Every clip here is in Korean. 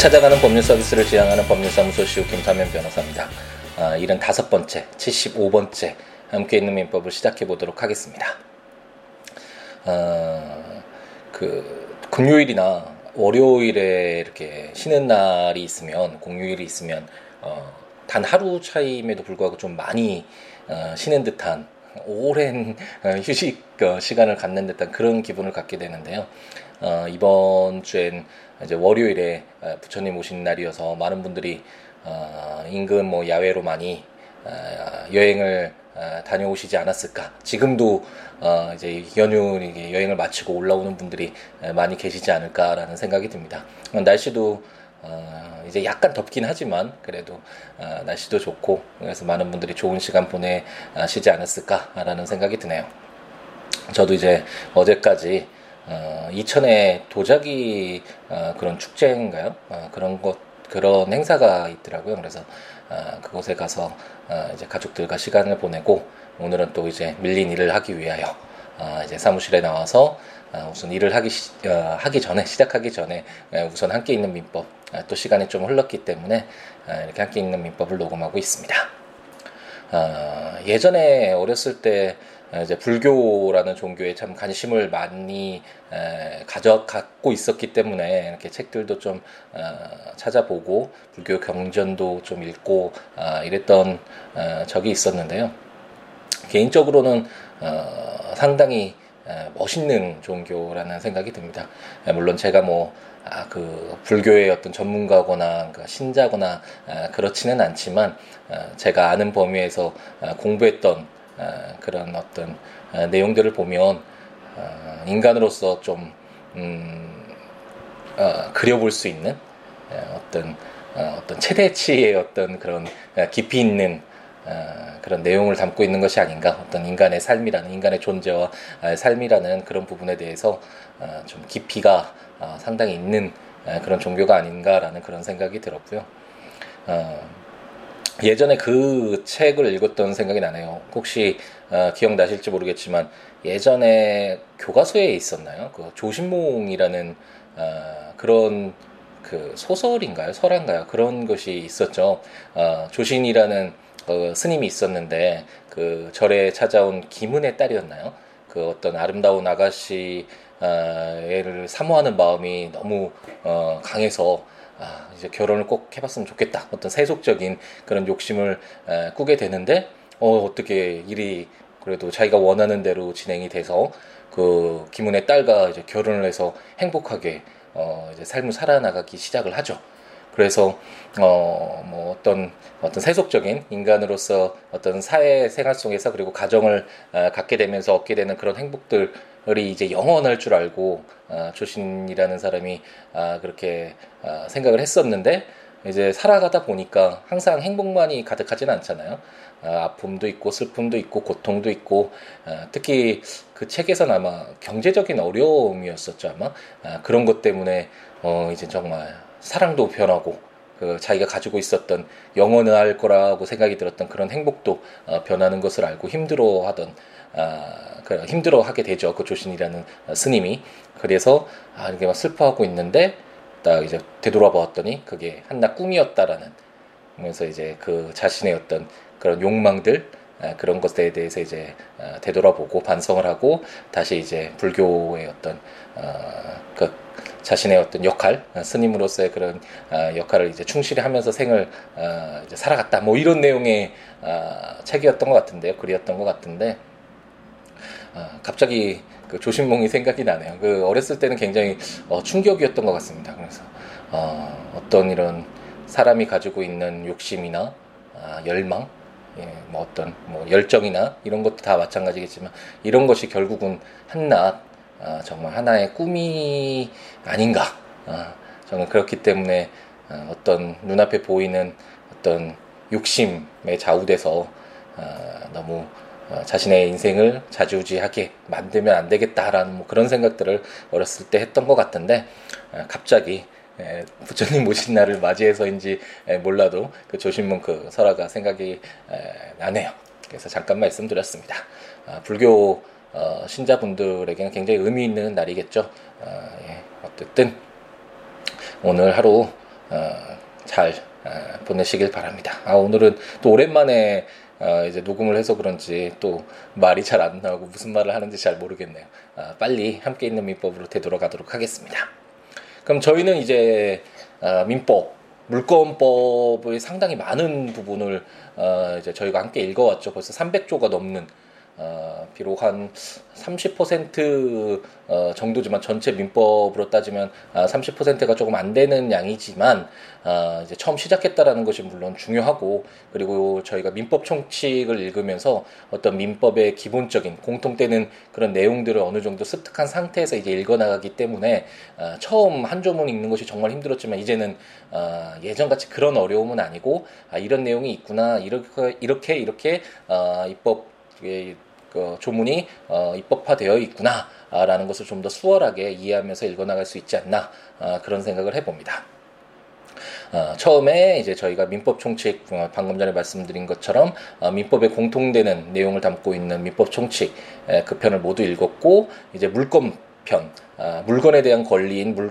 찾아가는 법률 서비스를 지향하는 법률사무소 시우 김사면 변호사입니다. 아, 75번째, 75번째 함께 있는 민법을 시작해 보도록 하겠습니다. 아, 그 금요일이나 월요일에 이렇게 쉬는 날이 있으면 공휴일이 있으면 어, 단 하루 차임에도 불구하고 좀 많이 어, 쉬는 듯한 오랜 어, 휴식 어, 시간을 갖는 듯한 그런 기분을 갖게 되는데요. 어, 이번 주엔 이제 월요일에 어, 부처님 오신 날이어서 많은 분들이 어, 인근 뭐 야외로 많이 어, 여행을 어, 다녀오시지 않았을까. 지금도 어, 이제 연휴 여행을 마치고 올라오는 분들이 많이 계시지 않을까라는 생각이 듭니다. 날씨도 어, 이제 약간 덥긴 하지만 그래도 어, 날씨도 좋고 그래서 많은 분들이 좋은 시간 보내시지 않았을까라는 생각이 드네요. 저도 이제 어제까지 어, 이천에 도자기 어, 그런 축제인가요? 어, 그런 것 그런 행사가 있더라고요. 그래서 어, 그곳에 가서 어, 이제 가족들과 시간을 보내고 오늘은 또 이제 밀린 일을 하기 위하여 어, 이제 사무실에 나와서 어, 우선 일을 하기 시, 어, 하기 전에 시작하기 전에 어, 우선 함께 있는 민법 어, 또 시간이 좀 흘렀기 때문에 어, 이렇게 함께 있는 민법을 녹음하고 있습니다. 어, 예전에 어렸을 때 이제 불교라는 종교에 참 관심을 많이 에, 가져 갖고 있었기 때문에 이렇게 책들도 좀 어, 찾아보고 불교 경전도 좀 읽고 어, 이랬던 어, 적이 있었는데요. 개인적으로는 어, 상당히 에, 멋있는 종교라는 생각이 듭니다. 에, 물론 제가 뭐 아, 그 불교의 어떤 전문가거나 그 신자거나 아, 그렇지는 않지만 아, 제가 아는 범위에서 아, 공부했던 어, 그런 어떤 어, 내용들을 보면 어, 인간으로서 좀 음, 그려볼 수 있는 어떤 어떤 최대치의 어떤 그런 깊이 있는 그런 내용을 담고 있는 것이 아닌가 어떤 인간의 삶이라는 인간의 존재와 삶이라는 그런 부분에 대해서 좀 깊이가 상당히 있는 그런 종교가 아닌가라는 그런 생각이 들었고요. 예전에 그 책을 읽었던 생각이 나네요. 혹시 어, 기억나실지 모르겠지만 예전에 교과서에 있었나요? 그 조신몽이라는 어, 그런 그 소설인가요? 설인가요? 그런 것이 있었죠. 어, 조신이라는 어, 스님이 있었는데 그 절에 찾아온 김은의 딸이었나요? 그 어떤 아름다운 아가씨 어, 사모하는 마음이 너무 어, 강해서 아, 이제 결혼을 꼭 해봤으면 좋겠다. 어떤 세속적인 그런 욕심을 에, 꾸게 되는데, 어, 어떻게 일이 그래도 자기가 원하는 대로 진행이 돼서 그 김은의 딸과 이제 결혼을 해서 행복하게 어, 이제 삶을 살아나가기 시작을 하죠. 그래서 어, 뭐 어떤 어떤 세속적인 인간으로서 어떤 사회 생활 속에서 그리고 가정을 어, 갖게 되면서 얻게 되는 그런 행복들 이 이제 영원할 줄 알고 아, 조신이라는 사람이 아, 그렇게 아, 생각을 했었는데 이제 살아가다 보니까 항상 행복만이 가득하지는 않잖아요. 아, 아픔도 있고 슬픔도 있고 고통도 있고 아, 특히 그 책에서는 아마 경제적인 어려움이었었죠 아마 아, 그런 것 때문에 어, 이제 정말 사랑도 변하고 그 자기가 가지고 있었던 영원할 거라고 생각이 들었던 그런 행복도 어, 변하는 것을 알고 힘들어하던 아, 그 힘들어하게 되죠. 그 조신이라는 스님이 그래서 아, 이렇게 막 슬퍼하고 있는데 딱 이제 되돌아보았더니 그게 한낱 꿈이었다라는 그래서 이제 그 자신의 어떤 그런 욕망들 아, 그런 것에 대해서 이제 아, 되돌아보고 반성을 하고 다시 이제 불교의 어떤 아, 그 자신의 어떤 역할 스님으로서의 그런 역할을 이제 충실히 하면서 생을 이제 살아갔다 뭐 이런 내용의 책이었던 것 같은데요 글이었던 것 같은데 아, 갑자기 그 조신몽이 생각이 나네요. 그 어렸을 때는 굉장히 어, 충격이었던 것 같습니다. 그래서 어, 어떤 이런 사람이 가지고 있는 욕심이나 아, 열망, 예, 뭐 어떤 뭐 열정이나 이런 것도 다 마찬가지겠지만 이런 것이 결국은 한낱 아, 정말 하나의 꿈이 아닌가. 아, 저는 그렇기 때문에 아, 어떤 눈앞에 보이는 어떤 욕심에 좌우돼서 아, 너무 어, 자신의 인생을 자주지하게 만들면 안 되겠다라는 뭐 그런 생각들을 어렸을 때 했던 것 같은데 어, 갑자기 부처님 모신 날을 맞이해서인지 몰라도 그 조신문 그 설화가 생각이 나네요. 그래서 잠깐 말씀드렸습니다. 아, 불교 어, 신자분들에게는 굉장히 의미 있는 날이겠죠. 예, 어쨌든 오늘 하루 잘 보내시길 바랍니다. 아, 오늘은 또 오랜만에 어, 이제 녹음을 해서 그런지 또 말이 잘 안 나오고 무슨 말을 하는지 잘 모르겠네요. 아, 빨리 함께 있는 민법으로 되돌아가도록 하겠습니다. 그럼 저희는 이제 어, 민법, 물권법의 상당히 많은 부분을 어, 이제 저희가 함께 읽어왔죠. 벌써 300조가 넘는 어, 비록 한 30% 어, 정도지만 전체 민법으로 따지면 아, 30%가 조금 안 되는 양이지만 아, 이제 처음 시작했다라는 것이 물론 중요하고 그리고 저희가 민법 총칙을 읽으면서 어떤 민법의 기본적인 공통되는 그런 내용들을 어느 정도 습득한 상태에서 이제 읽어나가기 때문에 아, 처음 한 조문 읽는 것이 정말 힘들었지만 이제는 아, 예전같이 그런 어려움은 아니고 아, 이런 내용이 있구나 이렇게 이렇게 이렇게 아, 입법 그 조문이 어, 입법화되어 있구나라는 것을 좀 더 수월하게 이해하면서 읽어나갈 수 있지 않나 어, 그런 생각을 해봅니다. 어, 처음에 이제 저희가 민법 총칙 어, 방금 전에 말씀드린 것처럼 어, 민법에 공통되는 내용을 담고 있는 민법 총칙 에, 그 편을 모두 읽었고 이제 물권 편 어, 물건에 대한 권리인 물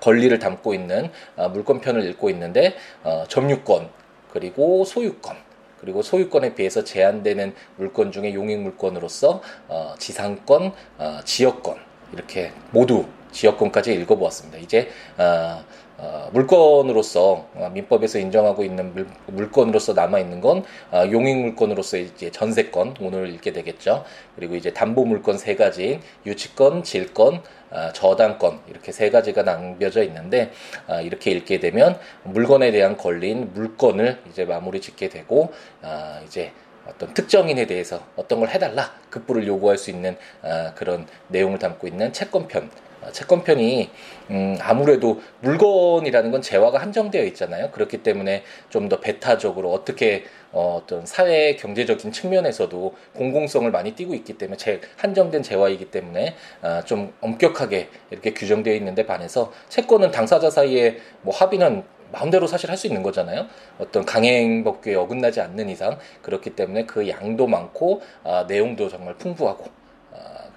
권리를 담고 있는 어, 물권 편을 읽고 있는데 어, 점유권 그리고 소유권 그리고 소유권에 비해서 제한되는 물권 중에 용익 물권으로서 어, 지상권, 어, 지역권 이렇게 모두 지역권까지 읽어보았습니다. 이제 어, 어, 물건으로서 어, 민법에서 인정하고 있는 물, 물건으로서 남아 있는 건 어, 용익 물건으로서 이제 전세권 오늘 읽게 되겠죠. 그리고 이제 담보 물건 세 가지인 유치권, 질권, 어, 저당권 이렇게 세 가지가 남겨져 있는데 어, 이렇게 읽게 되면 물건에 대한 권리인 물건을 이제 마무리 짓게 되고 어, 이제 어떤 특정인에 대해서 어떤 걸 해달라 급부를 요구할 수 있는 어, 그런 내용을 담고 있는 채권편 어, 채권편이 음, 아무래도 물건이라는 건 재화가 한정되어 있잖아요. 그렇기 때문에 좀 더 배타적으로 어떻게 어, 어떤 사회 경제적인 측면에서도 공공성을 많이 띠고 있기 때문에 제, 한정된 재화이기 때문에 어, 좀 엄격하게 이렇게 규정되어 있는데 반해서 채권은 당사자 사이에 뭐 합의는 마음대로 사실 할 수 있는 거잖아요. 어떤 강행 법규에 어긋나지 않는 이상 그렇기 때문에 그 양도 많고 아, 내용도 정말 풍부하고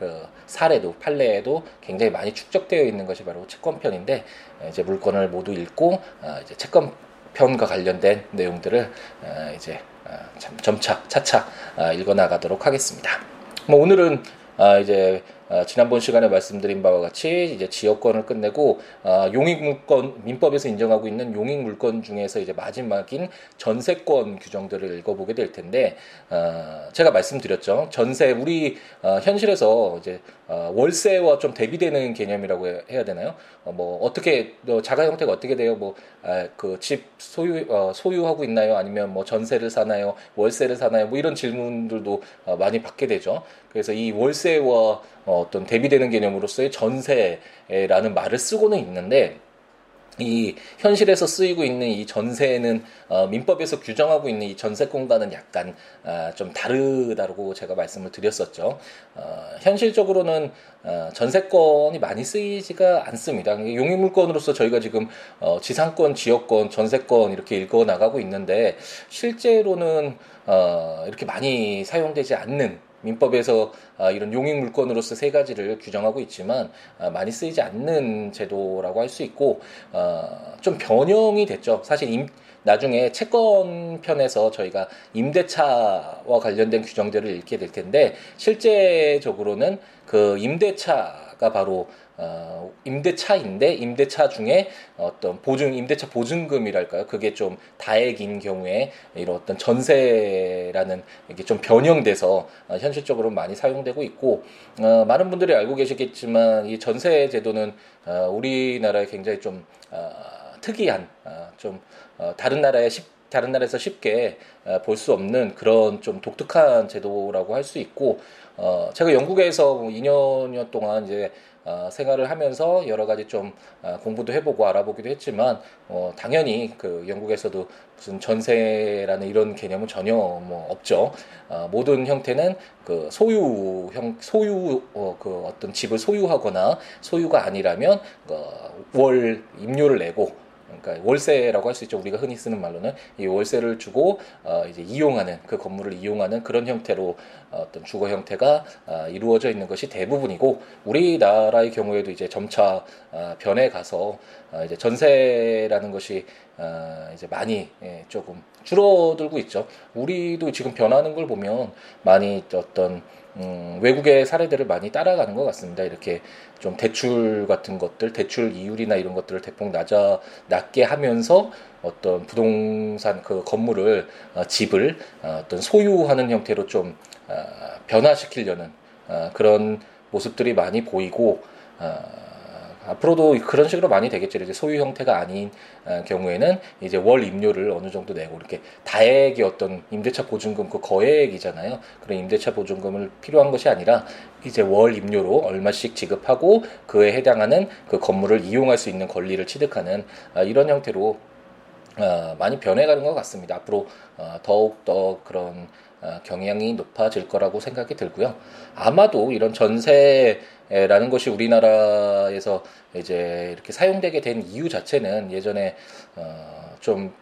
그 사례도 판례에도 굉장히 많이 축적되어 있는 것이 바로 채권편인데 이제 물건을 모두 읽고 어, 이제 채권편과 관련된 내용들을 어, 이제 어, 점차 차차 읽어 나가도록 하겠습니다. 뭐 오늘은 이제 어, 지난번 시간에 말씀드린 바와 같이 이제 지역권을 끝내고 어, 용익물권 민법에서 인정하고 있는 용익물권 중에서 이제 마지막인 전세권 규정들을 읽어보게 될 텐데 어, 제가 말씀드렸죠. 전세 우리 어, 현실에서 이제 어, 월세와 좀 대비되는 개념이라고 해야 되나요? 어, 뭐 어떻게 어, 자가 형태가 어떻게 돼요? 뭐 그집 아, 소유 어, 소유하고 있나요? 아니면 뭐 전세를 사나요? 월세를 사나요? 뭐 이런 질문들도 어, 많이 받게 되죠. 그래서 이 월세와 어, 어떤 대비되는 개념으로서의 전세라는 말을 쓰고는 있는데 이 현실에서 쓰이고 있는 이 전세는 어, 민법에서 규정하고 있는 이 전세권과는 약간 어, 좀 다르다고 제가 말씀을 드렸었죠. 어, 현실적으로는 어, 전세권이 많이 쓰이지가 않습니다. 용익물권으로서 저희가 지금 어, 지상권, 지역권, 전세권 이렇게 읽어 나가고 있는데 실제로는 어, 이렇게 많이 사용되지 않는 민법에서 아, 이런 용익 물건으로서 세 가지를 규정하고 있지만 아, 많이 쓰이지 않는 제도라고 할 수 있고 어, 좀 변형이 됐죠. 사실 임, 나중에 채권 편에서 저희가 임대차와 관련된 규정들을 읽게 될 텐데 실제적으로는 그 임대차가 바로 어, 임대차인데 임대차 중에 어떤 보증 임대차 보증금이랄까요? 그게 좀 다액인 경우에 이런 어떤 전세라는 이게 좀 변형돼서 어, 현실적으로 많이 사용되고 있고 어, 많은 분들이 알고 계시겠지만 이 전세 제도는 어, 우리나라에 굉장히 좀 어, 특이한 어, 좀 어, 다른 나라의 쉽 다른 나라에서 쉽게 어, 볼수 없는 그런 좀 독특한 제도라고 할 수 있고 어 제가 영국에서 2년여 뭐 동안 이제 어, 생활을 하면서 여러 가지 좀 어, 공부도 해보고 알아보기도 했지만 어, 당연히 그 영국에서도 무슨 전세라는 이런 개념은 전혀 뭐 없죠. 어, 모든 형태는 그 소유 형 소유 어, 그 어떤 집을 소유하거나 소유가 아니라면 어, 월 임료를 내고 그러니까 월세라고 할 수 있죠. 우리가 흔히 쓰는 말로는 이 월세를 주고 어, 이제 이용하는 그 건물을 이용하는 그런 형태로 어떤 주거 형태가 어, 이루어져 있는 것이 대부분이고 우리나라의 경우에도 이제 점차 어, 변해 가서 어, 이제 전세라는 것이 어, 이제 많이 예, 조금 줄어들고 있죠. 우리도 지금 변하는 걸 보면 많이 어떤 음, 외국의 사례들을 많이 따라가는 것 같습니다. 이렇게 좀 대출 같은 것들, 대출 이율이나 이런 것들을 대폭 낮아 낮게 하면서 어떤 부동산 그 건물을 어, 집을 어, 어떤 소유하는 형태로 좀 어, 변화시키려는 어, 그런 모습들이 많이 보이고 어, 앞으로도 그런 식으로 많이 되겠죠. 이제 소유 형태가 아닌 어, 경우에는 이제 월 임료를 어느 정도 내고 이렇게 다액의 어떤 임대차 보증금 그 거액이잖아요. 그런 임대차 보증금을 필요한 것이 아니라 이제 월 임료로 얼마씩 지급하고 그에 해당하는 그 건물을 이용할 수 있는 권리를 취득하는 어, 이런 형태로 어, 많이 변해가는 것 같습니다. 앞으로 더욱 더 그런 경향이 높아질 거라고 생각이 들고요. 아마도 이런 전세 라는 것이 우리나라에서 이제 이렇게 사용되게 된 이유 자체는 예전에 어좀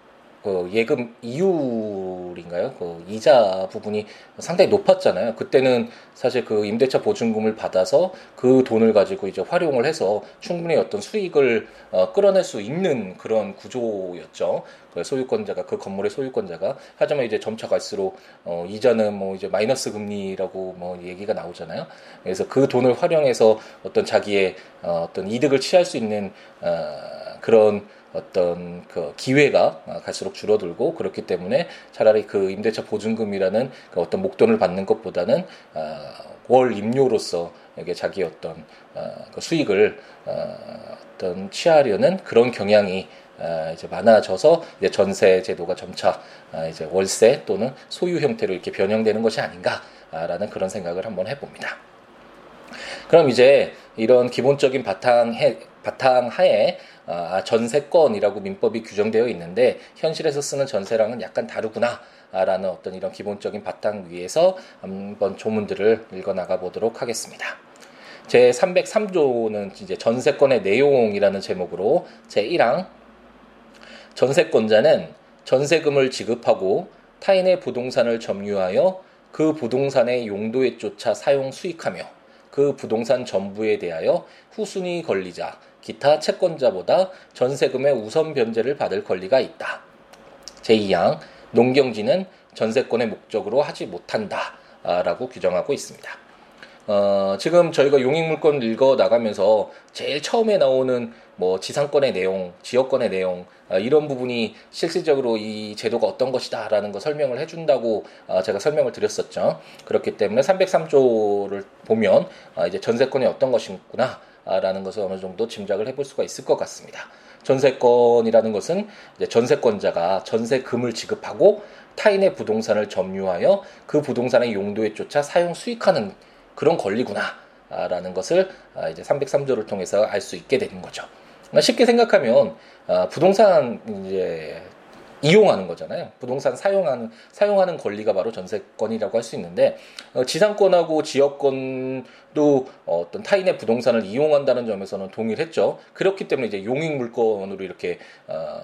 그 예금 이율인가요? 그 이자 부분이 상당히 높았잖아요. 그때는 사실 그 임대차 보증금을 받아서 그 돈을 가지고 이제 활용을 해서 충분히 어떤 수익을 어, 끌어낼 수 있는 그런 구조였죠. 그 소유권자가 그 건물의 소유권자가 하지만 이제 점차 갈수록 어, 이자는 뭐 이제 마이너스 금리라고 뭐 얘기가 나오잖아요. 그래서 그 돈을 활용해서 어떤 자기의 어, 어떤 이득을 취할 수 있는 어, 그런 어떤 그 기회가 갈수록 줄어들고 그렇기 때문에 차라리 그 임대차 보증금이라는 그 어떤 목돈을 받는 것보다는 아, 월 임료로서 이게 자기 어떤 아, 그 수익을 아, 어떤 취하려는 그런 경향이 이제 많아져서 이제 전세 제도가 점차 이제 월세 또는 소유 형태로 이렇게 변형되는 것이 아닌가라는 그런 생각을 한번 해봅니다. 그럼 이제 이런 기본적인 바탕 해 바탕 하에 아, 전세권이라고 민법이 규정되어 있는데 현실에서 쓰는 전세랑은 약간 다르구나. 라는 어떤 이런 기본적인 바탕 위에서 한번 조문들을 읽어 나가 보도록 하겠습니다. 제 303조는 이제 전세권의 내용이라는 제목으로 제 1항 전세권자는 전세금을 지급하고 타인의 부동산을 점유하여 그 부동산의 용도에 쫓아 사용 수익하며 그 부동산 전부에 대하여 후순위 권리자 기타 채권자보다 전세금의 우선 변제를 받을 권리가 있다. 제2항 농경지는 전세권의 목적으로 하지 못한다. 라고 규정하고 있습니다. 어, 지금 저희가 용익물권 읽어 나가면서 제일 처음에 나오는 뭐 지상권의 내용, 지역권의 내용 어, 이런 부분이 실질적으로 이 제도가 어떤 것이다라는 거 설명을 해준다고 어, 제가 설명을 드렸었죠. 그렇기 때문에 303조를 보면 어, 이제 전세권이 어떤 것이구나. 라는 것을 어느 정도 짐작을 해볼 수가 있을 것 같습니다. 전세권이라는 것은 전세권자가 전세금을 지급하고 타인의 부동산을 점유하여 그 부동산의 용도에 쫓아 사용 수익하는 그런 권리구나라는 것을 아, 이제 303조를 통해서 알 수 있게 되는 거죠. 그러니까 쉽게 생각하면 아, 부동산 이제 이용하는 거잖아요. 부동산 사용하는 사용하는 권리가 바로 전세권이라고 할 수 있는데 어, 지상권하고 지역권도 어, 떤 타인의 부동산을 이용한다는 점에서는 동일했죠. 그렇기 때문에 이제 용익 물건으로 이렇게 어,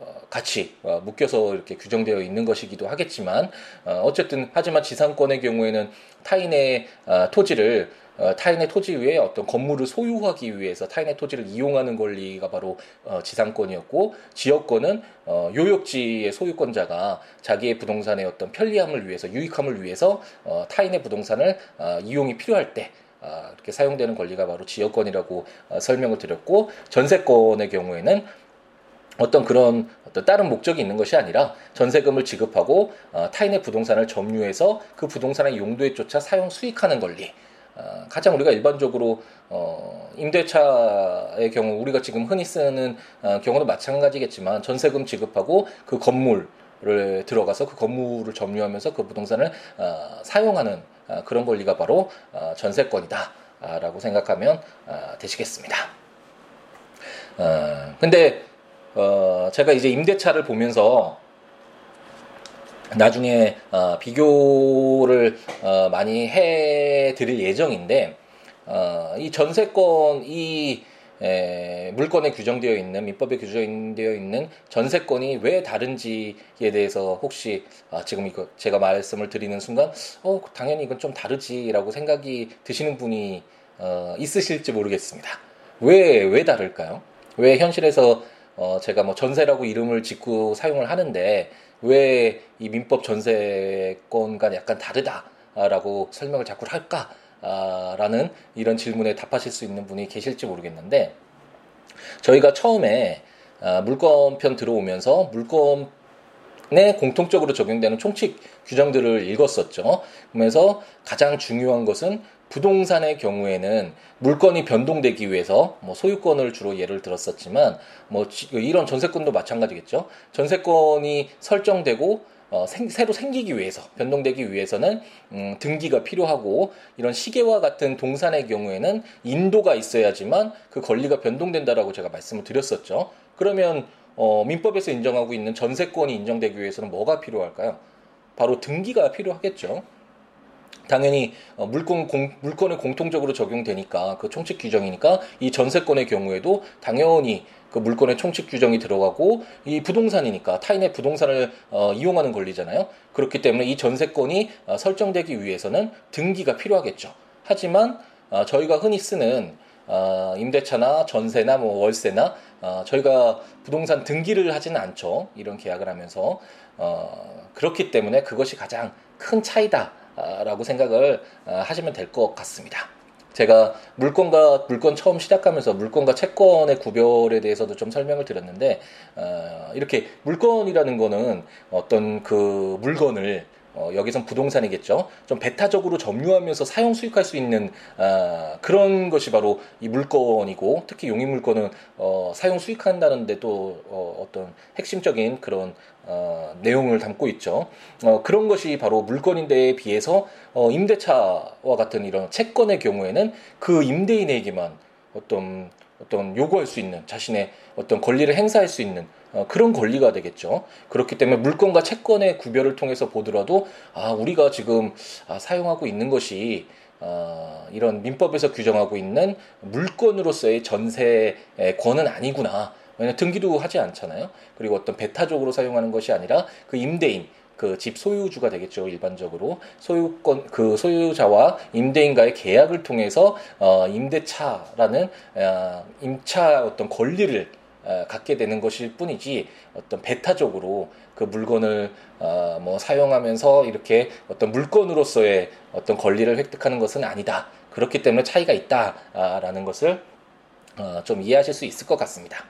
어 같이 어, 묶여서 이렇게 규정되어 있는 것이기도 하겠지만 어, 쨌든 하지만 지상권의 경우에는 타인의 토지를 어, 타인의 토지 위에 어떤 건물을 소유하기 위해서 타인의 토지를 이용하는 권리가 바로 어, 지상권이었고 지역권은 어, 요역지의 소유권자가 자기의 부동산의 어떤 편리함을 위해서 유익함을 위해서 어, 타인의 부동산을 어, 이용이 필요할 때 어, 이렇게 사용되는 권리가 바로 지역권이라고 어, 설명을 드렸고 전세권의 경우에는 어떤 그런 어떤 다른 목적이 있는 것이 아니라 전세금을 지급하고 어, 타인의 부동산을 점유해서 그 부동산의 용도에 쫓아 사용 수익하는 권리 어, 가장 우리가 일반적으로 어, 임대차의 경우 우리가 지금 흔히 쓰는 어, 경우도 마찬가지겠지만 전세금 지급하고 그 건물을 들어가서 그 건물을 점유하면서 그 부동산을 어, 사용하는 어, 그런 권리가 바로 어, 전세권이다라고 생각하면 어, 되시겠습니다. 어, 근데 어, 제가 이제 임대차를 보면서 나중에 어, 비교를 어, 많이 해 드릴 예정인데 어, 이 전세권 이 에, 물권에 규정되어 있는 민법에 규정되어 있는 전세권이 왜 다른지에 대해서 혹시 아, 지금 이거 제가 말씀을 드리는 순간 어 당연히 이건 좀 다르지라고 생각이 드시는 분이 어, 있으실지 모르겠습니다. 왜왜 다를까요? 왜 현실에서 어, 제가 뭐 전세라고 이름을 짓고 사용을 하는데 왜 이 민법 전세권과 약간 다르다라고 설명을 자꾸 할까? 라는 이런 질문에 답하실 수 있는 분이 계실지 모르겠는데 저희가 처음에 아, 물권편 들어오면서 물권 에 공통적으로 적용되는 총칙 규정들을 읽었었죠. 그러면서 가장 중요한 것은 부동산의 경우에는 물건이 변동되기 위해서 뭐 소유권을 주로 예를 들었었지만 뭐 이런 전세권도 마찬가지겠죠. 전세권이 설정되고 어, 생, 새로 생기기 위해서 변동되기 위해서는 음, 등기가 필요하고 이런 시계와 같은 동산의 경우에는 인도가 있어야지만 그 권리가 변동된다라고 제가 말씀을 드렸었죠. 그러면 어, 민법에서 인정하고 있는 전세권이 인정되기 위해서는 뭐가 필요할까요? 바로 등기가 필요하겠죠. 당연히 어, 물권 공, 물권을 공통적으로 적용되니까 그 총칙 규정이니까 이 전세권의 경우에도 당연히 그 물권의 총칙 규정이 들어가고 이 부동산이니까 타인의 부동산을 어, 이용하는 권리잖아요. 그렇기 때문에 이 전세권이 어, 설정되기 위해서는 등기가 필요하겠죠. 하지만 어, 저희가 흔히 쓰는 어, 임대차나 전세나 뭐 월세나 어, 저희가 부동산 등기를 하지는 않죠. 이런 계약을 하면서 어, 그렇기 때문에 그것이 가장 큰 차이다 라고 생각을 어, 하시면 될 것 같습니다. 제가 물건과 물건 처음 시작하면서 물건과 채권의 구별에 대해서도 좀 설명을 드렸는데 어, 이렇게 물건이라는 거는 어떤 그 물건을 어, 여기선 부동산이겠죠. 좀 배타적으로 점유하면서 사용 수익할 수 있는 아, 그런 것이 바로 이 물건이고 특히 용익 물건은 어, 사용 수익한다는데 또 어, 어떤 핵심적인 그런 어, 내용을 담고 있죠. 어, 그런 것이 바로 물건인데에 비해서 어, 임대차와 같은 이런 채권의 경우에는 그 임대인에게만 어떤 어떤 요구할 수 있는 자신의 어떤 권리를 행사할 수 있는 어, 그런 권리가 되겠죠. 그렇기 때문에 물건과 채권의 구별을 통해서 보더라도 아 우리가 지금 아, 사용하고 있는 것이 어, 이런 민법에서 규정하고 있는 물건으로서의 전세권은 아니구나. 왜냐 등기도 하지 않잖아요. 그리고 어떤 배타적으로 사용하는 것이 아니라 그 임대인 그 집 소유주가 되겠죠 일반적으로 소유권 그 소유자와 임대인과의 계약을 통해서 어 임대차라는 어, 임차 어떤 권리를 어, 갖게 되는 것일 뿐이지 어떤 배타적으로 그 물건을 어, 뭐 사용하면서 이렇게 어떤 물건으로서의 어떤 권리를 획득하는 것은 아니다. 그렇기 때문에 차이가 있다라는 것을 어, 좀 이해하실 수 있을 것 같습니다.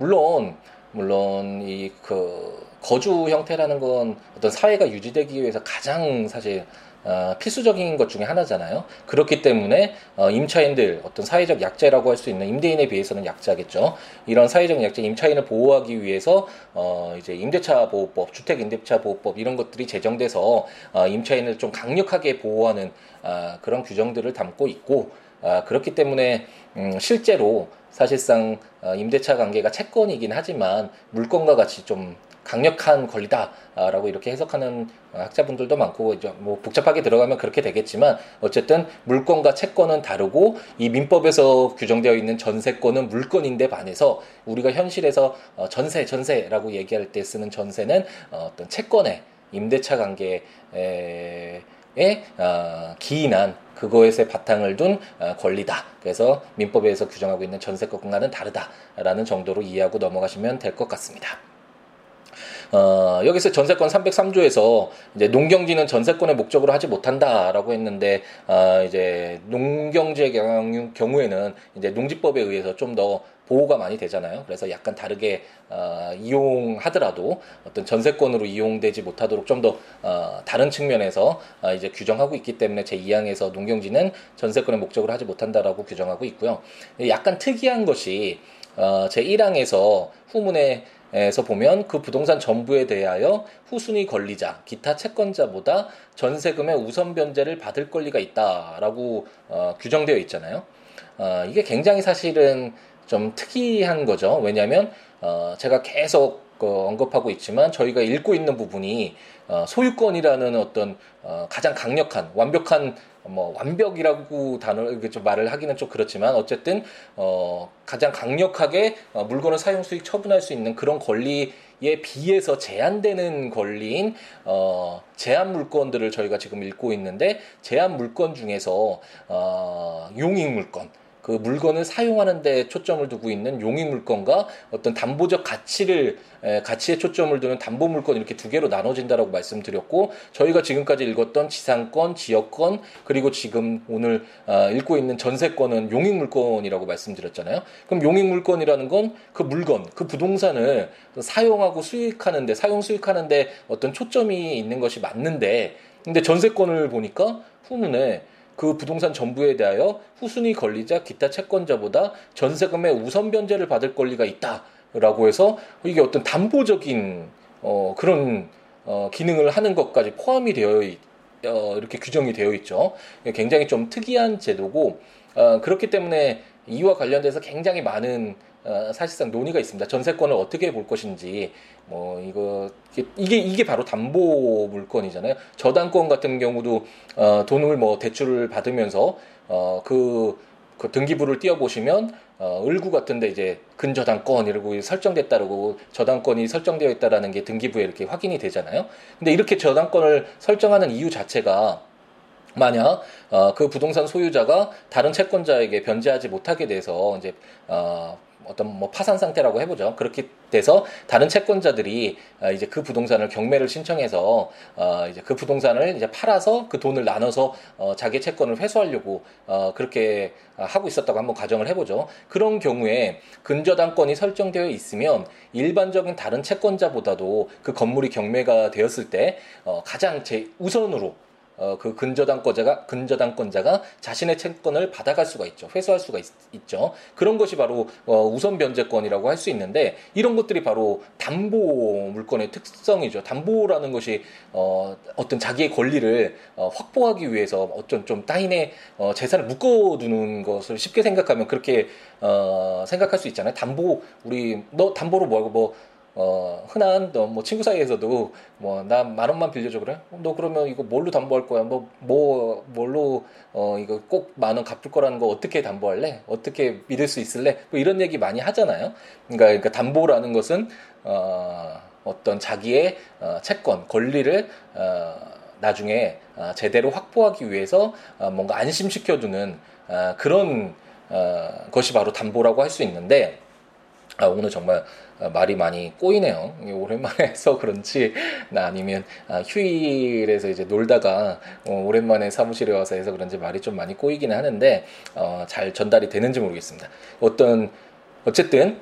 물론 물론 이 그 거주 형태라는 건 어떤 사회가 유지되기 위해서 가장 사실 어, 필수적인 것 중에 하나잖아요. 그렇기 때문에 어, 임차인들 어떤 사회적 약자라고 할 수 있는 임대인에 비해서는 약자겠죠. 이런 사회적 약자 임차인을 보호하기 위해서 어, 이제 임대차 보호법, 주택 임대차 보호법 이런 것들이 제정돼서 어, 임차인을 좀 강력하게 보호하는 어, 그런 규정들을 담고 있고 어, 그렇기 때문에 음, 실제로 사실상 어, 임대차 관계가 채권이긴 하지만 물건과 같이 좀 강력한 권리다라고 이렇게 해석하는 학자분들도 많고 이제 뭐 복잡하게 들어가면 그렇게 되겠지만 어쨌든 물건과 채권은 다르고 이 민법에서 규정되어 있는 전세권은 물건인데 반해서 우리가 현실에서 어, 전세 전세라고 얘기할 때 쓰는 전세는 어, 어떤 채권의 임대차 관계에 어, 기인한 그거에서 바탕을 둔 권리다. 그래서 민법에서 규정하고 있는 전세권과는 다르다라는 정도로 이해하고 넘어가시면 될 것 같습니다. 어, 여기서 전세권 303조에서 이제 농경지는 전세권의 목적으로 하지 못한다라고 했는데 어, 이제 농경지의 경우에는 이제 농지법에 의해서 좀더 보호가 많이 되잖아요. 그래서 약간 다르게 어, 이용하더라도 어떤 전세권으로 이용되지 못하도록 좀더 어, 다른 측면에서 어, 이제 규정하고 있기 때문에 제 2항에서 농경지는 전세권의 목적으로 하지 못한다라고 규정하고 있고요. 약간 특이한 것이 어, 제 1항에서 후문에 에서 보면 그 부동산 전부에 대하여 후순위 권리자, 기타 채권자보다 전세금의 우선 변제를 받을 권리가 있다라고 어, 규정되어 있잖아요. 어, 이게 굉장히 사실은 좀 특이한 거죠. 왜냐하면 어, 제가 계속 언급하고 있지만 저희가 읽고 있는 부분이 어, 소유권이라는 어떤 어, 가장 강력한 완벽한 뭐 완벽이라고 단어 좀 말을 하기는 좀 그렇지만 어쨌든 어 가장 강력하게 어, 물건을 사용 수익 처분할 수 있는 그런 권리에 비해서 제한되는 권리인 어 제한 물건들을 저희가 지금 읽고 있는데 제한 물건 중에서 어 용익 물건 그 물건을 사용하는 데 초점을 두고 있는 용익 물건과 어떤 담보적 가치를 에, 가치에 초점을 두는 담보 물건 이렇게 두 개로 나눠진다라고 말씀드렸고 저희가 지금까지 읽었던 지상권, 지역권 그리고 지금 오늘 어, 읽고 있는 전세권은 용익 물건이라고 말씀드렸잖아요. 그럼 용익 물건이라는 건 그 물건, 그 부동산을 사용하고 수익하는데 사용 수익하는데 어떤 초점이 있는 것이 맞는데 근데 전세권을 보니까 후문에 그 부동산 전부에 대하여 후순위 권리자 기타 채권자보다 전세금의 우선 변제를 받을 권리가 있다라고 해서 이게 어떤 담보적인 어 그런 어 기능을 하는 것까지 포함이 되어 있, 어 이렇게 규정이 되어 있죠. 굉장히 좀 특이한 제도고 어 그렇기 때문에 이와 관련돼서 굉장히 많은 어, 사실상 논의가 있습니다. 전세권을 어떻게 볼 것인지 뭐 이거 이게 이게 바로 담보 물건이잖아요. 저당권 같은 경우도 어, 돈을 뭐 대출을 받으면서 어 그 그 등기부를 띄워 보시면 어, 을구 같은데 이제 근저당권 이라고 설정됐다고 저당권이 설정되어 있다라는 게 등기부에 이렇게 확인이 되잖아요. 근데 이렇게 저당권을 설정하는 이유 자체가 만약 어, 그 부동산 소유자가 다른 채권자에게 변제하지 못하게 돼서 이제 어, 어떤 뭐 파산 상태라고 해보죠. 그렇게 돼서 다른 채권자들이 어, 이제 그 부동산을 경매를 신청해서 어 이제 그 부동산을 이제 팔아서 그 돈을 나눠서 어 자기 채권을 회수하려고 어 그렇게 하고 있었다고 한번 가정을 해보죠. 그런 경우에 근저당권이 설정되어 있으면 일반적인 다른 채권자보다도 그 건물이 경매가 되었을 때어 가장 제 우선으로 어, 그 근저당권자가 근저당권자가 자신의 채권을 받아갈 수가 있죠. 회수할 수가 있, 죠 그런 것이 바로 어, 우선 변제권이라고 할 수 있는데 이런 것들이 바로 담보 물건의 특성이죠. 담보라는 것이 어, 어떤 자기의 권리를 어, 확보하기 위해서 어떤 좀 타인의 어, 재산을 묶어두는 것을 쉽게 생각하면 그렇게 어, 생각할 수 있잖아요. 담보 우리 너 담보로 뭐하고 뭐 어, 흔한 뭐 친구 사이에서도 뭐 나 만 원만 빌려줘 그래? 너 그러면 이거 뭘로 담보할 거야? 뭐, 뭐 뭘로 어 이거 꼭 만 원 갚을 거라는 거 어떻게 담보할래? 어떻게 믿을 수 있을래? 뭐 이런 얘기 많이 하잖아요. 그러니까, 그러니까 담보라는 것은 어 어떤 자기의 어, 채권 권리를 어 나중에 어, 제대로 확보하기 위해서 어, 뭔가 안심시켜주는 어, 그런 어, 것이 바로 담보라고 할 수 있는데 아, 오늘 정말 어, 말이 많이 꼬이네요. 오랜만에 해서 그런지, 나 아니면 아, 휴일에서 이제 놀다가 어, 오랜만에 사무실에 와서 해서 그런지 말이 좀 많이 꼬이기는 하는데, 어, 잘 전달이 되는지 모르겠습니다. 어떤, 어쨌든,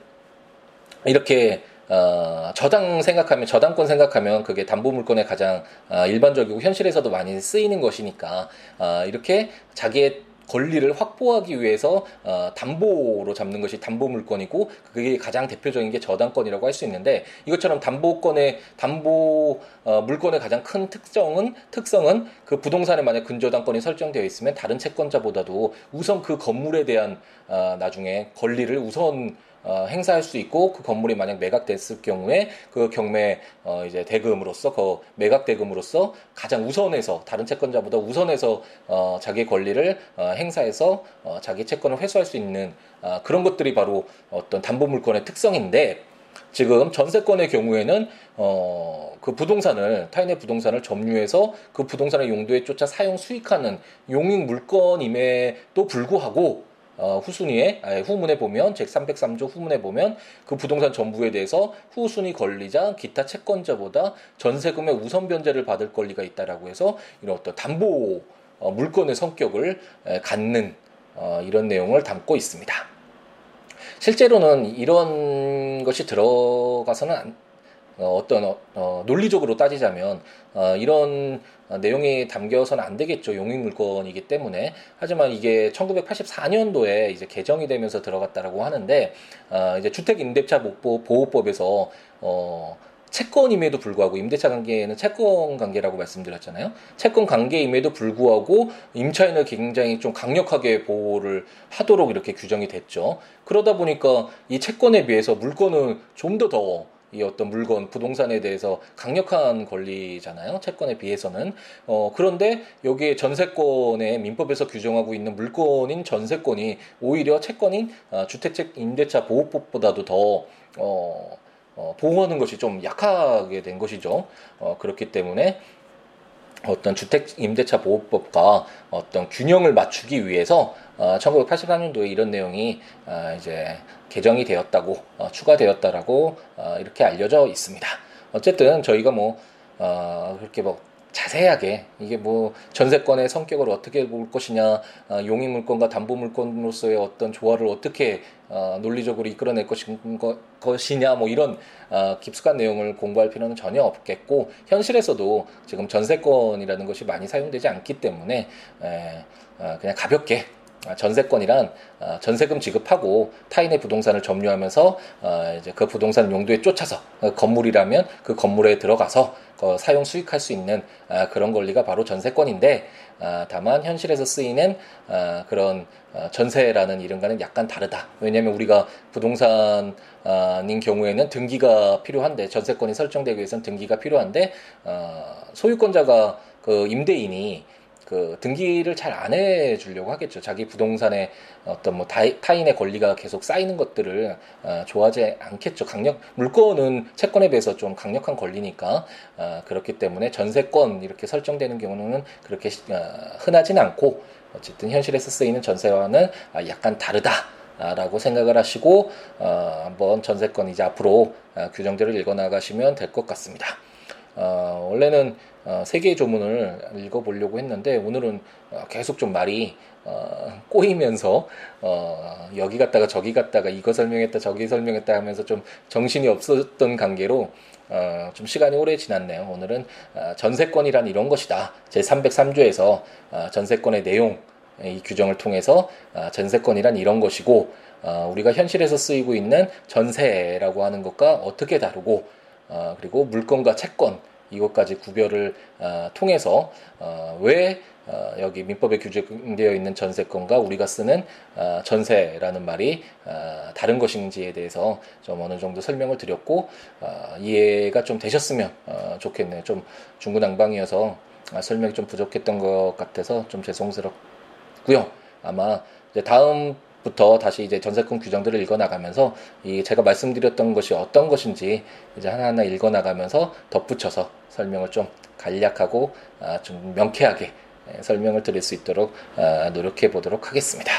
이렇게 어, 저당 생각하면 저당권 생각하면 그게 담보 물건의 가장 어, 일반적이고 현실에서도 많이 쓰이는 것이니까 어, 이렇게 자기의 권리를 확보하기 위해서 어, 담보로 잡는 것이 담보 물건이고 그게 가장 대표적인 게 저당권이라고 할 수 있는데 이것처럼 담보권의 담보 어, 물건의 가장 큰 특성은 특성은 그 부동산에 만약 근저당권이 설정되어 있으면 다른 채권자보다도 우선 그 건물에 대한 어, 나중에 권리를 우선 어, 행사할 수 있고 그 건물이 만약 매각됐을 경우에 그 경매 어, 이제 대금으로서 그 매각 대금으로서 가장 우선해서 다른 채권자보다 우선해서 어, 자기 권리를 어, 행사해서 어, 자기 채권을 회수할 수 있는 어, 그런 것들이 바로 어떤 담보 물건의 특성인데 지금 전세권의 경우에는 어, 그 부동산을 타인의 부동산을 점유해서 그 부동산의 용도에 쫓아 사용 수익하는 용익 물건임에도 불구하고 어, 후순위에 아니, 후문에 보면 제 303조 후문에 보면 그 부동산 전부에 대해서 후순위 권리자 기타 채권자보다 전세금의 우선 변제를 받을 권리가 있다라고 해서 이런 어떤 담보 어, 물건의 성격을 에, 갖는 어, 이런 내용을 담고 있습니다. 실제로는 이런 것이 들어가서는 안, 어, 어떤 어, 어, 논리적으로 따지자면 어, 이런 내용이 담겨서는 안 되겠죠. 용익 물건이기 때문에. 하지만 이게 1984년도에 이제 개정이 되면서 들어갔다라고 하는데 어, 이제 주택 임대차 보호법에서 어 채권임에도 불구하고 임대차 관계에는 채권 관계라고 말씀드렸잖아요. 채권 관계임에도 불구하고 임차인을 굉장히 좀 강력하게 보호를 하도록 이렇게 규정이 됐죠. 그러다 보니까 이 채권에 비해서 물건은 좀 더더 이 어떤 물건, 부동산에 대해서 강력한 권리잖아요. 채권에 비해서는. 어, 그런데 여기에 전세권에 민법에서 규정하고 있는 물건인 전세권이 오히려 채권인 어, 주택책 임대차 보호법보다도 더 어, 어, 보호하는 것이 좀 약하게 된 것이죠. 어, 그렇기 때문에 어떤 주택 임대차 보호법과 어떤 균형을 맞추기 위해서 어, 1983년도에 이런 내용이 어, 이제 개정이 되었다고 어, 추가되었다라고 어, 이렇게 알려져 있습니다. 어쨌든 저희가 뭐 어, 그렇게 뭐 자세하게 이게 뭐 전세권의 성격을 어떻게 볼 것이냐, 어, 용의 물건과 담보 물건으로서의 어떤 조화를 어떻게 어, 논리적으로 이끌어낼 것이냐, 뭐 이런 어, 깊숙한 내용을 공부할 필요는 전혀 없겠고 현실에서도 지금 전세권이라는 것이 많이 사용되지 않기 때문에 에, 어, 그냥 가볍게 아, 전세권이란 어, 전세금 지급하고 타인의 부동산을 점유하면서 어, 이제 그 부동산 용도에 쫓아서 그 건물이라면 그 건물에 들어가서 사용 수익할 수 있는 아, 그런 권리가 바로 전세권인데 아, 다만 현실에서 쓰이는 그런 전세라는 이름과는 약간 다르다. 왜냐하면 우리가 부동산인 경우에는 등기가 필요한데 전세권이 설정되기 위해서는 등기가 필요한데 소유권자가 그 임대인이 그 등기를 잘 안 해주려고 하겠죠. 자기 부동산에 어떤 뭐 타인의 권리가 계속 쌓이는 것들을 어, 좋아하지 않겠죠. 강력 물건은 채권에 비해서 좀 강력한 권리니까 어, 그렇기 때문에 전세권 이렇게 설정되는 경우는 그렇게 어, 흔하진 않고 어쨌든 현실에서 쓰이는 전세와는 약간 다르다. 라고 생각을 하시고 어, 한번 전세권 이제 앞으로 어, 규정들을 읽어 나가시면 될 것 같습니다. 어, 원래는 어, 세 개의 조문을 읽어보려고 했는데 오늘은 어, 계속 좀 말이 어, 꼬이면서 어, 여기 갔다가 저기 갔다가 이거 설명했다 저기 설명했다 하면서 좀 정신이 없었던 관계로 어, 좀 시간이 오래 지났네요. 오늘은 어, 전세권이란 이런 것이다. 제 303조에서 어, 전세권의 내용 이 규정을 통해서 어, 전세권이란 이런 것이고 어, 우리가 현실에서 쓰이고 있는 전세라고 하는 것과 어떻게 다르고 어, 그리고 물건과 채권 이것까지 구별을 어, 통해서 어, 왜 어, 여기 민법에 규정되어 있는 전세권과 우리가 쓰는 어, 전세라는 말이 어, 다른 것인지에 대해서 좀 어느 정도 설명을 드렸고 어, 이해가 좀 되셨으면 어, 좋겠네요. 좀 중구난방이어서 아, 설명이 좀 부족했던 것 같아서 좀 죄송스럽고요. 아마 다음 부터 다시 이제 전세권 규정들을 읽어 나가면서 이 제가 말씀드렸던 것이 어떤 것인지 이제 하나하나 읽어 나가면서 덧붙여서 설명을 좀 간략하고 아, 좀 명쾌하게 예, 설명을 드릴 수 있도록 아, 노력해 보도록 하겠습니다.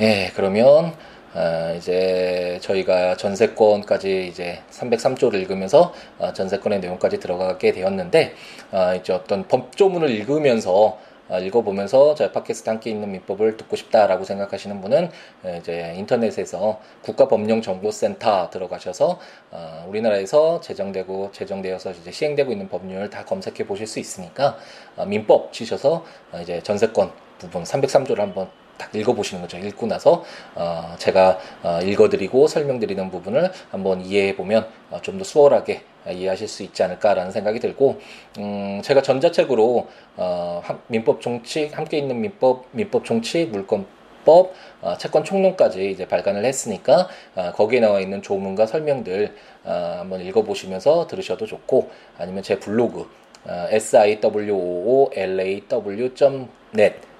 예, 그러면 아, 이제 저희가 전세권까지 이제 303조를 읽으면서 아, 전세권의 내용까지 들어가게 되었는데 아, 이제 어떤 법조문을 읽으면서 어, 읽어보면서 저희 팟캐스트 함께 있는 민법을 듣고 싶다라고 생각하시는 분은 이제 인터넷에서 국가법령정보센터 들어가셔서 어, 우리나라에서 제정되고 제정되어서 이제 시행되고 있는 법률 다 검색해 보실 수 있으니까 어, 민법 치셔서 이제 전세권 부분 303조를 한번 딱 읽어보시는 거죠. 읽고 나서 어, 제가 어, 읽어드리고 설명드리는 부분을 한번 이해해 보면 어, 좀더 수월하게 이해하실 수 있지 않을까라는 생각이 들고 음, 제가 전자책으로 어, 민법 종칙 함께 있는 민법 민법 종칙 물권 법, 어, 채권 총론까지 이제 발간을 했으니까 어, 거기에 나와 있는 조문과 설명들 어, 한번 읽어보시면서 들으셔도 좋고 아니면 제 블로그 어, siwoolaw.net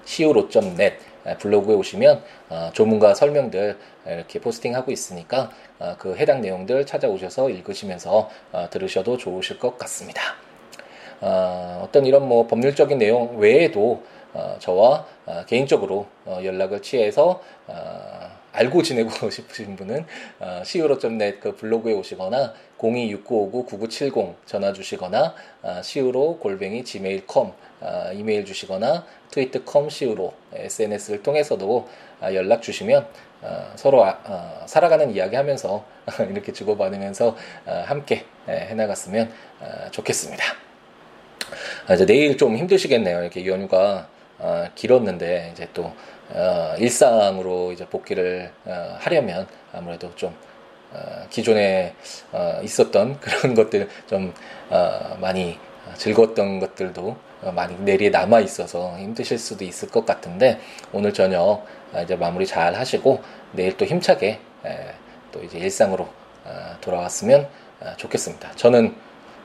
siwo.net 블로그에 오시면 어, 조문과 설명들 이렇게 포스팅하고 있으니까 어, 그 해당 내용들 찾아오셔서 읽으시면서 어, 들으셔도 좋으실 것 같습니다. 어떤 이런 뭐 법률적인 내용 외에도 저와 개인적으로 연락을 취해서 알고 지내고 싶으신 분은 어, siwo.net 그 블로그에 오시거나 026959-9970 전화 주시거나 어, siwo 골뱅이 gmail.com 어, 이메일 주시거나 트위터.com siwo SNS를 통해서도 어, 연락 주시면 어, 서로 아, 어, 살아가는 이야기 하면서 이렇게 주고받으면서 어, 함께 예, 해나갔으면 어, 좋겠습니다. 아, 이제 내일 좀 힘드시겠네요. 이렇게 연휴가 어, 길었는데 이제 또 어, 일상으로 이제 복귀를 어, 하려면 아무래도 좀 어, 기존에 어, 있었던 그런 것들 좀 어, 많이 즐거웠던 것들도 어, 많이 내리에 남아 있어서 힘드실 수도 있을 것 같은데 오늘 저녁 어, 이제 마무리 잘 하시고 내일 또 힘차게 에, 또 이제 일상으로 아, 돌아왔으면 아, 좋겠습니다. 저는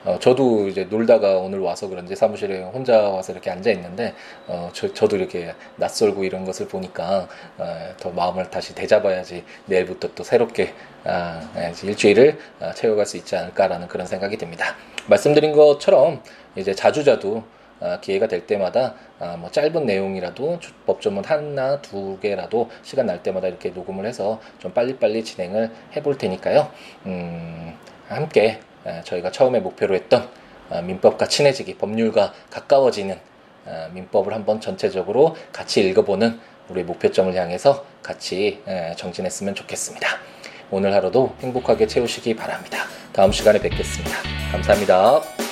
어, 저도 이제 놀다가 오늘 와서 그런지 사무실에 혼자 와서 이렇게 앉아 있는데 어, 저, 저도 이렇게 낯설고 이런 것을 보니까 어, 더 마음을 다시 되잡아야지 내일부터 또 새롭게 아, 네, 일주일을 아, 채워갈 수 있지 않을까라는 그런 생각이 듭니다. 말씀드린 것처럼 이제 자주자주 아, 기회가 될 때마다 아, 뭐 짧은 내용이라도 법조문 하나 두 개라도 시간 날 때마다 이렇게 녹음을 해서 좀 빨리빨리 진행을 해볼 테니까요. 음, 함께 저희가 처음에 목표로 했던 아, 민법과 친해지기, 법률과 가까워지는 아, 민법을 한번 전체적으로 같이 읽어보는 우리 목표점을 향해서 같이 정진했으면 좋겠습니다. 오늘 하루도 행복하게 채우시기 바랍니다. 다음 시간에 뵙겠습니다. 감사합니다.